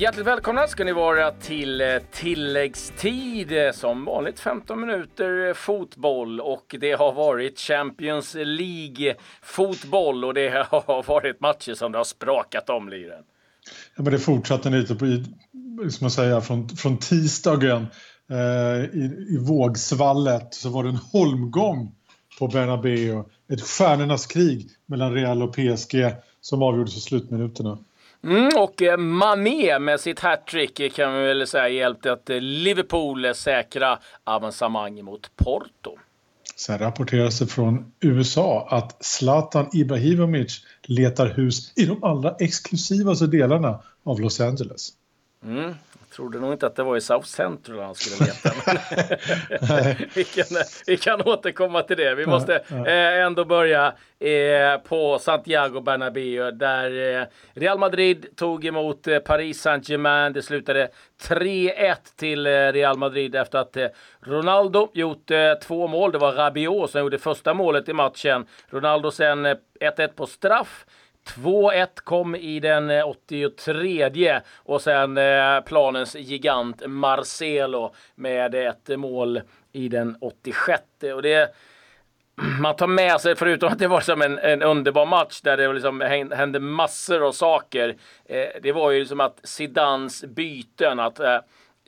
Hjärtligt välkomna ska ni vara till eh, tilläggstid. Eh, som vanligt 15 minuter eh, fotboll och det har varit Champions League fotboll och det har varit matcher som det har sprakat om liren. Ja, men det fortsatte lite på, som man säger, från, från tisdagen eh, i, i vågsvallet så var det en holmgång på Bernabéu. Ett stjärnornas krig mellan Real och PSG som avgjordes i slutminuterna. Mm, och eh, Mané med sitt hattrick kan vi väl säga hjälpte att eh, Liverpool säkra avancemang mot Porto. Sen rapporteras det från USA att Zlatan Ibrahimovic letar hus i de allra exklusivaste delarna av Los Angeles. Mm, trodde nog inte att det var i South Central han skulle leta. vi, kan, vi kan återkomma till det. Vi måste eh, ändå börja eh, på Santiago Bernabéu där eh, Real Madrid tog emot eh, Paris Saint-Germain. Det slutade 3-1 till Real Madrid efter att Ronaldo gjort två mål. Det var Rabiot som gjorde första målet i matchen. Ronaldo sen 1-1 på straff. 2-1 kom i den eh, 83 och sen eh, planens gigant Marcelo med ett mål i den 86. Och det man tar med sig, förutom att det var som en, en underbar match där det liksom hände massor av saker. Eh, det var ju liksom att Zidans byten, att eh,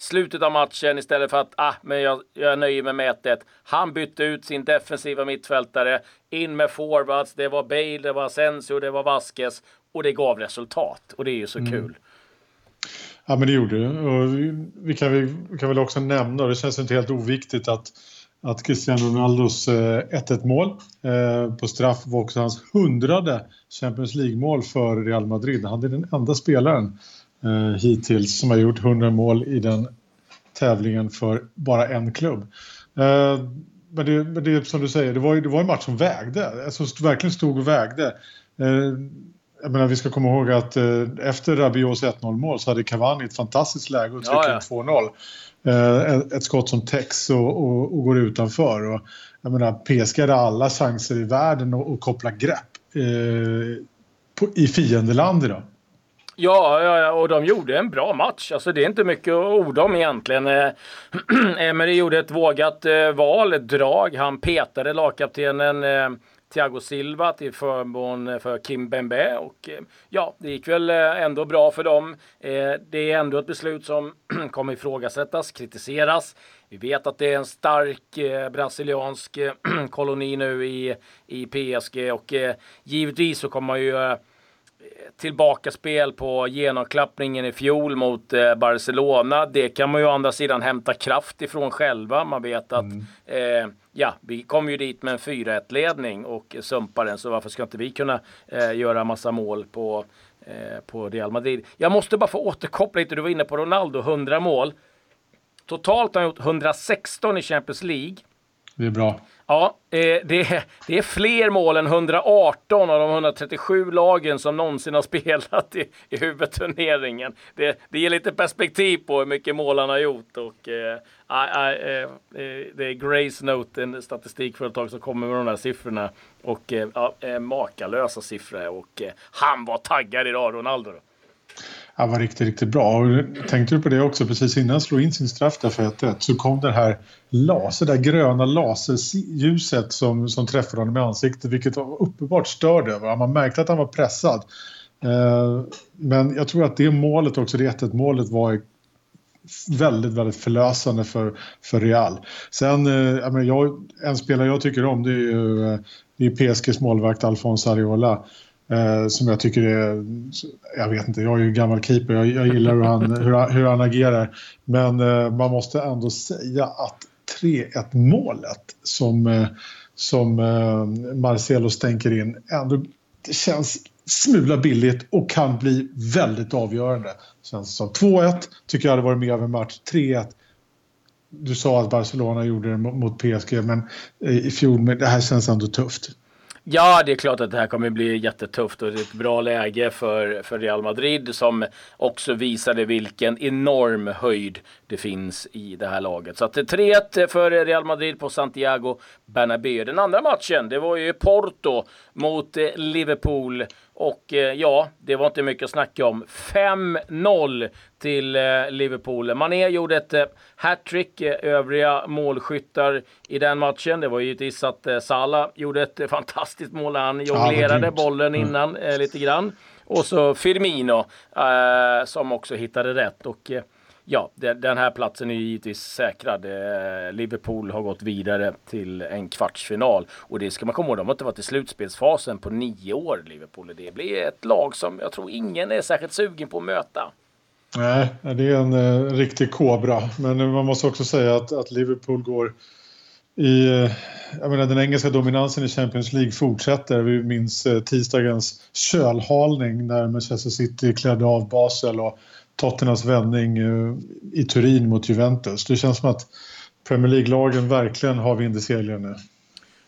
slutet av matchen istället för att ah, men jag, jag nöjer mig med 1-1. Han bytte ut sin defensiva mittfältare, in med forwards. Det var Bale, det var Asensio, det var Vasquez och det gav resultat och det är ju så mm. kul. Ja men det gjorde det. Och vi, vi, kan, vi kan väl också nämna, och det känns inte helt oviktigt att att Cristiano Ronaldos 1-1 eh, mål eh, på straff var också hans hundrade Champions League-mål för Real Madrid. Han är den enda spelaren eh, hittills som har gjort 100 mål i den tävlingen för bara en klubb. Eh, men, det, men det som du säger, det var, det var en match som vägde, alltså verkligen stod och vägde. Eh, jag menar, vi ska komma ihåg att eh, efter Rabiots 1-0 mål så hade Cavani ett fantastiskt läge att trycka ja, ja. 2-0. Eh, ett skott som täcks och, och, och, går utanför. Och, jag menar, PSG hade alla chanser i världen att, att koppla grepp eh, på, i fiendeland idag. Ja, ja, och de gjorde en bra match. Alltså det är inte mycket att orda om egentligen. Eh, Emery gjorde ett vågat eh, val, ett drag. Han petade lagkaptenen eh, Thiago Silva till förmån för Kim Bembe och eh, ja, det gick väl eh, ändå bra för dem. Det är ändå ett beslut som kommer ifrågasättas, kritiseras. Vi vet att det är en stark brasiliansk koloni nu i, i PSG och givetvis så kommer man ju tillbakaspel på genomklappningen i fjol mot eh, Barcelona. Det kan man ju å andra sidan hämta kraft ifrån själva. Man vet att mm. eh, ja, vi kom ju dit med en 4-1-ledning och sumpar den, så varför ska inte vi kunna eh, göra massa mål på, eh, på Real Madrid? Jag måste bara få återkoppla lite, du var inne på Ronaldo, 100 mål. Totalt har han gjort 116 i Champions League. Det är bra. Ja, eh, det är, det är fler mål än 118 av de 137 lagen som någonsin har spelat i, i huvudturneringen. Det, det ger lite perspektiv på hur mycket mål han har gjort. Och, äh, äh, det är Grace Note, en statistikföretag som kommer med de här siffrorna. Och äh, makalösa siffror. Och han var taggad idag, Ronaldo. Han var riktigt, riktigt bra. Och tänkte du på det också, precis innan han slog in sin straff där för 1 så kom det här laser, det gröna laserljuset som, som träffade honom i ansiktet vilket var uppenbart störd över Man märkte att han var pressad. Eh, men jag tror att det målet också, det 1 målet var väldigt, väldigt förlösande för, för Real. Sen, eh, jag, en spelare jag tycker om det är ju eh, det är PSGs målvakt Alphonse Areola. Eh, som jag tycker är, jag vet inte, jag är ju gammal keeper, jag, jag gillar hur han, hur, hur han agerar. Men eh, man måste ändå säga att 3-1 målet som, eh, som eh, Marcelo stänker in ändå det känns smula billigt och kan bli väldigt avgörande. Känns som 2-1 tycker jag hade varit mer av en match. 3-1 du sa att Barcelona gjorde det mot PSG men eh, i fjol, men det här känns ändå tufft. Ja, det är klart att det här kommer bli jättetufft och det är ett bra läge för, för Real Madrid som också visade vilken enorm höjd det finns i det här laget. Så att 3-1 för Real Madrid på Santiago Bernabéu. Den andra matchen, det var ju Porto mot eh, Liverpool. Och eh, ja, det var inte mycket att snacka om. 5-0 till eh, Liverpool. Mané gjorde ett eh, hattrick. Övriga målskyttar i den matchen, det var givetvis att Salah gjorde ett fantastiskt mål. Han jonglerade ja, bollen mm. innan mm. lite grann. Och så Firmino som också hittade rätt. Och ja, den här platsen är givetvis säkrad. Eh, Liverpool har gått vidare till en kvartsfinal och det ska man komma ihåg. De har inte varit i slutspelsfasen på nio år, Liverpool. Det blir ett lag som jag tror ingen är särskilt sugen på att möta. Nej, det är en eh, riktig kobra. Men man måste också säga att, att Liverpool går i, eh, jag menar, den engelska dominansen i Champions League fortsätter. Vi minns eh, tisdagens kölhalning när Manchester City klädde av Basel och Tottenhams vändning eh, i Turin mot Juventus. Det känns som att Premier League-lagen verkligen har vind i seglen nu.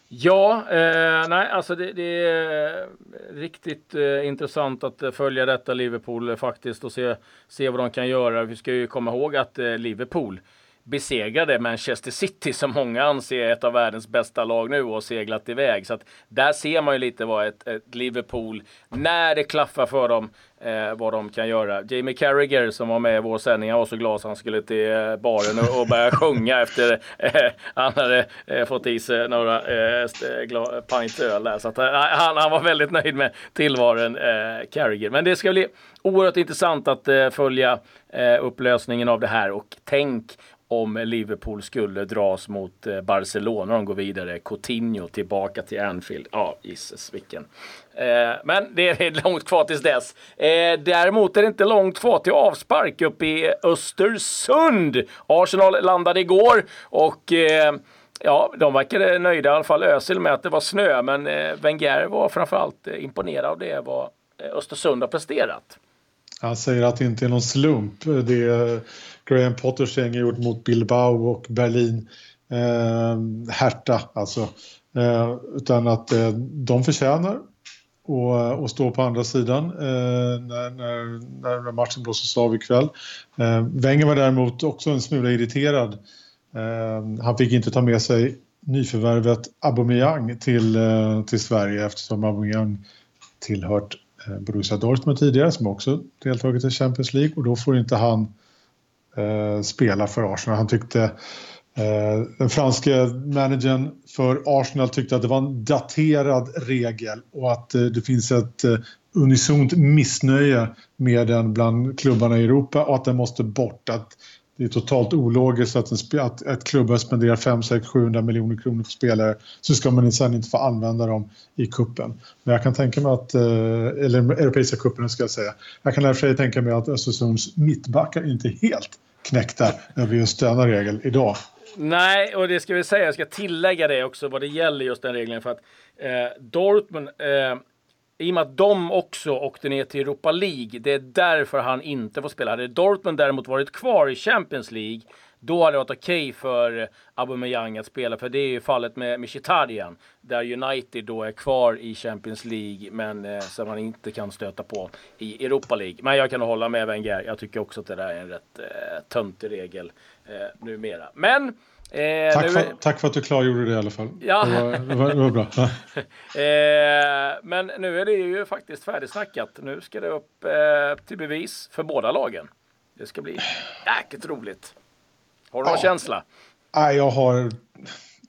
Ja, eh, nej, alltså det, det är riktigt eh, intressant att eh, följa detta Liverpool eh, faktiskt och se, se vad de kan göra. Vi ska ju komma ihåg att eh, Liverpool besegrade Manchester City som många anser är ett av världens bästa lag nu och seglat iväg. Så att där ser man ju lite vad ett, ett Liverpool, när det klaffar för dem, eh, vad de kan göra. Jamie Carragher som var med i vår sändning, han var så glad så han skulle till eh, baren och, och börja sjunga efter eh, han hade eh, fått i sig några eh, pint öl där. Så att, eh, han, han var väldigt nöjd med tillvaron eh, Carragher. Men det ska bli oerhört intressant att eh, följa eh, upplösningen av det här och tänk om Liverpool skulle dras mot eh, Barcelona. De går vidare. Coutinho tillbaka till Anfield. Ja, jisses vilken. Eh, men det är långt kvar tills dess. Eh, däremot är det inte långt kvar till avspark uppe i Östersund. Arsenal landade igår och eh, Ja, de verkade nöjda, i alla fall Özil, med att det var snö. Men eh, Wenger var framförallt eh, imponerad av det vad eh, Östersund har presterat. Han säger att det inte är någon slump. Det Graham Potters gäng gjort mot Bilbao och Berlin. Eh, Hertha alltså. Eh, utan att eh, de förtjänar och, eh, och stå på andra sidan eh, när, när, när matchen blåses av ikväll. Eh, Wenger var däremot också en smula irriterad. Eh, han fick inte ta med sig nyförvärvet Aubameyang till, eh, till Sverige eftersom Aubameyang tillhört eh, Borussia Dortmund tidigare som också deltagit i Champions League och då får inte han eh, spela för Arsenal. Han tyckte eh, den franske managern för Arsenal tyckte att det var en daterad regel och att eh, det finns ett eh, unisont missnöje med den bland klubbarna i Europa och att den måste bort. Att det är totalt ologiskt att, en, att ett klubbar spenderar 5, 6, 700 miljoner kronor på spelare så ska man sen inte få använda dem i kuppen. Men jag kan tänka mig att, eh, eller Europeiska cupen ska jag säga, jag kan därför tänka mig att Östersunds mittbackar inte är helt knäckta över just denna regel idag. Nej, och det ska vi säga, jag ska tillägga det också vad det gäller just den regeln för att eh, Dortmund eh, i och med att de också åkte ner till Europa League, det är därför han inte får spela. Hade Dortmund däremot varit kvar i Champions League, då hade det varit okej okay för Aubameyang att spela, för det är ju fallet med Mkhitaryan, där United då är kvar i Champions League, men eh, som man inte kan stöta på i Europa League. Men jag kan hålla med Wenger. Jag tycker också att det där är en rätt eh, töntig regel eh, numera. Men Eh, tack, för, nu... tack, för, att du klargjorde det i alla fall. Ja. Det, var, det, var, det var bra. eh, men nu är det ju faktiskt färdigsnackat. Nu ska det upp eh, till bevis för båda lagen. Det ska bli jäkligt roligt. Har du ja. någon känsla? Nej, jag har...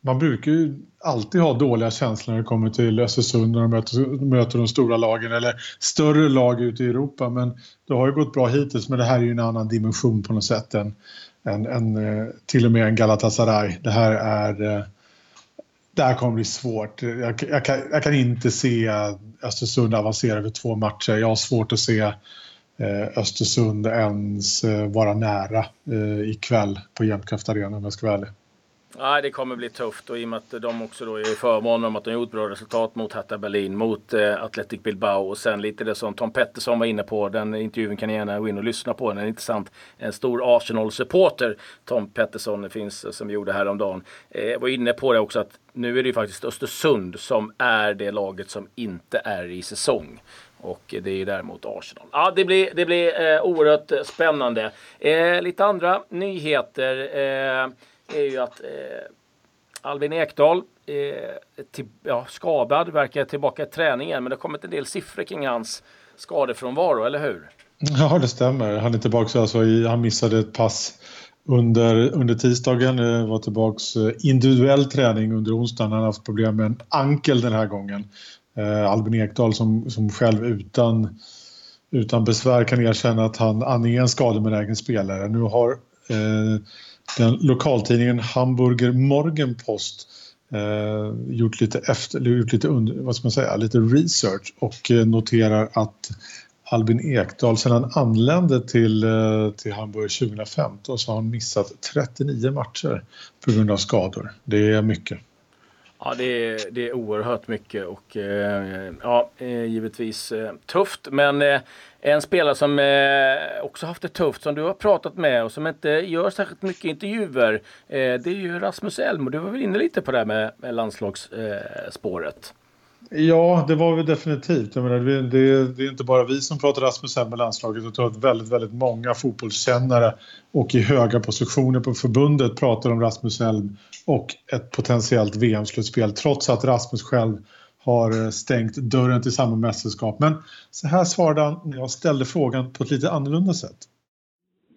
Man brukar ju alltid ha dåliga känslor när det kommer till Östersund när de möter, möter de stora lagen eller större lag ute i Europa. Men det har ju gått bra hittills, men det här är ju en annan dimension på något sätt än en, en, eh, till och med en Galatasaray. Det här är... Eh, det här kommer bli svårt. Jag, jag, kan, jag kan, inte se Östersund avancera över två matcher. Jag har svårt att se Eh, Östersund ens eh, vara nära eh, ikväll på Jämtkraft Arena om jag ska vara ärlig. Nej, det kommer bli tufft och i och med att de också då är i förmån om att de gjort bra resultat mot Hertha Berlin, mot eh, Athletic Bilbao och sen lite det som Tom Pettersson var inne på. Den intervjun kan ni gärna gå in och lyssna på. Den är intressant. En stor Arsenal-supporter, Tom Pettersson, finns som som gjorde häromdagen, eh, var inne på det också att nu är det ju faktiskt Östersund som är det laget som inte är i säsong. Och det är ju däremot Arsenal. Ja, det blir, det blir eh, oerhört spännande. Eh, lite andra nyheter eh, är ju att eh, Albin Ekdal eh, till, ja, skadad, verkar tillbaka i träningen. Men det har kommit en del siffror kring hans skadefrånvaro, eller hur? Ja, det stämmer. Han är tillbaka alltså i, han missade ett pass under, under tisdagen. Eh, var tillbaka eh, individuell träning under onsdagen. Han har haft problem med en ankel den här gången. Eh, Albin Ekdal som, som själv utan, utan besvär kan erkänna att han, han är en skadebenägen spelare. Nu har eh, den lokaltidningen Hamburger Morgenpost eh, gjort lite, efter, gjort lite, under, vad ska man säga, lite research och eh, noterar att Albin Ekdal sedan han anlände till, eh, till Hamburg 2015 så har han missat 39 matcher på grund av skador. Det är mycket. Ja, det är, det är oerhört mycket och eh, ja, eh, givetvis eh, tufft. Men eh, en spelare som eh, också haft det tufft, som du har pratat med och som inte gör särskilt mycket intervjuer, eh, det är ju Rasmus Elm. Och du var väl inne lite på det här med, med landslagsspåret? Ja, det var vi definitivt. Jag menar, det, det, är inte bara vi som pratar Rasmus Elm med landslaget. Jag tror att väldigt, väldigt många fotbollskännare och i höga positioner på förbundet pratar om Rasmus Elm och ett potentiellt VM-slutspel trots att Rasmus själv har eh, stängt dörren till samma mästerskap. Men så här svarade han när jag ställde frågan på ett lite annorlunda sätt.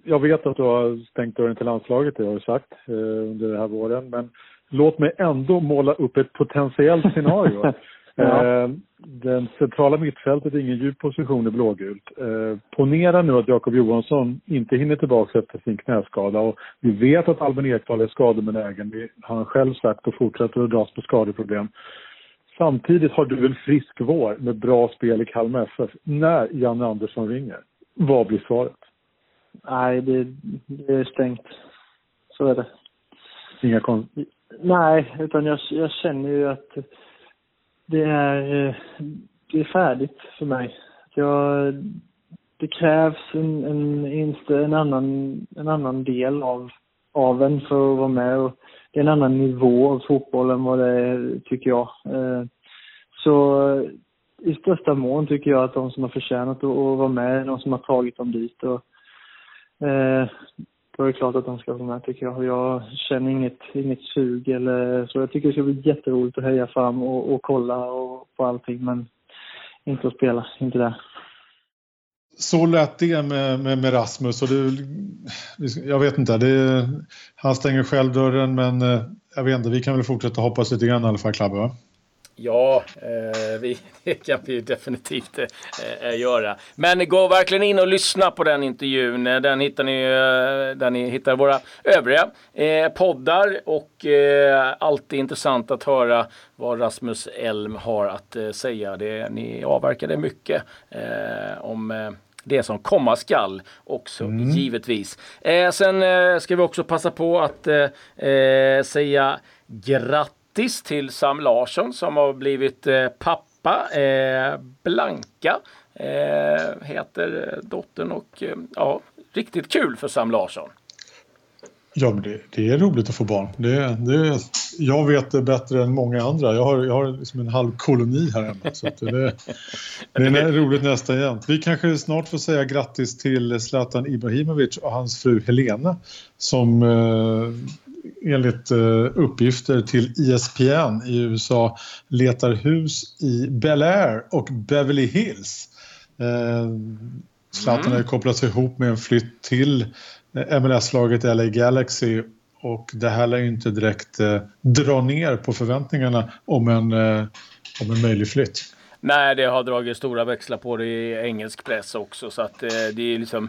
Jag vet att du har stängt dörren till landslaget, det har du sagt eh, under den här våren. Men låt mig ändå måla upp ett potentiellt scenario. Ja. Eh, den centrala mittfältet är ingen djup position i blågult. Eh, ponera nu att Jakob Johansson inte hinner tillbaka efter sin knäskada och vi vet att Albin Ekdal är skadebenägen. Det har han själv sagt och fortsätter att dras på skadeproblem. Samtidigt har du en frisk vår med bra spel i Kalmar FF när Janne Andersson ringer. Vad blir svaret? Nej, det, det är stängt. Så är det. Inga kon... Nej, utan jag, jag känner ju att det är, eh, det är färdigt för mig. Jag, det krävs en, en, en, annan, en annan del av, av en för att vara med. Och det är en annan nivå av fotboll än vad det är, tycker jag. Eh, så i största mån tycker jag att de som har förtjänat att vara med är de som har tagit dem dit. Och, eh, då är det klart att de ska vara med tycker jag. Jag känner inget, inget sug eller så. Jag tycker det ska bli jätteroligt att heja fram och, och kolla och, på allting men inte att spela, inte det. Så lät det med, med, med Rasmus och du, jag vet inte, det, han stänger själv dörren men eh, jag vet inte, vi kan väl fortsätta hoppas lite grann i alla fall Klabbe va? Ja, eh, vi, det kan vi definitivt eh, eh, göra. Men gå verkligen in och lyssna på den intervjun. Eh, den hittar ni eh, där ni hittar våra övriga eh, poddar. Och eh, alltid intressant att höra vad Rasmus Elm har att säga. Det, ni avverkade mycket om det som komma skall också mm. givetvis. sen ska vi också passa på att säga grattis grattis till Sam Larsson som har blivit eh, pappa. Eh, Blanka eh, heter dottern och ja, riktigt kul för Sam Larsson. Ja, men det, det, är roligt att få barn. Det, det, jag vet det bättre än många andra. Jag har, jag har liksom en halv koloni här hemma. Så det, det är roligt nästa igen. Vi kanske snart får säga grattis till Zlatan Ibrahimovic och hans fru Helena som eh, enligt eh, uppgifter till ESPN i USA letar hus i Bel Air och Beverly Hills. Eh, Zlatan mm. har kopplats ihop med en flytt till eh, MLS-laget LA Galaxy och det här lär ju inte direkt eh, dra ner på förväntningarna om en, eh, om en möjlig flytt. Nej, det har dragit stora växlar på det i engelsk press också så att eh, det är liksom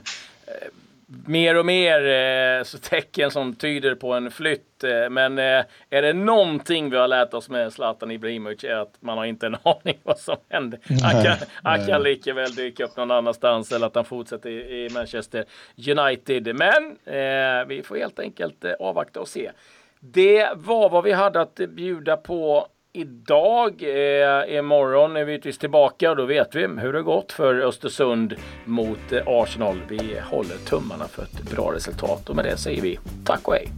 mer och mer eh, så tecken som tyder på en flytt. Eh, men eh, är det någonting vi har lärt oss med Zlatan Ibrahimovic är att man har inte en aning vad som händer. Han kan, han kan lika väl dyka upp någon annanstans eller att han fortsätter i, Manchester United. Men eh, vi får helt enkelt avvakta och se. Det var vad vi hade att bjuda på Idag, eh, imorgon är vi givetvis tillbaka och då vet vi hur det gått för Östersund mot eh, Arsenal. Vi håller tummarna för ett bra resultat och med det säger vi tack och hej.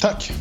Tack!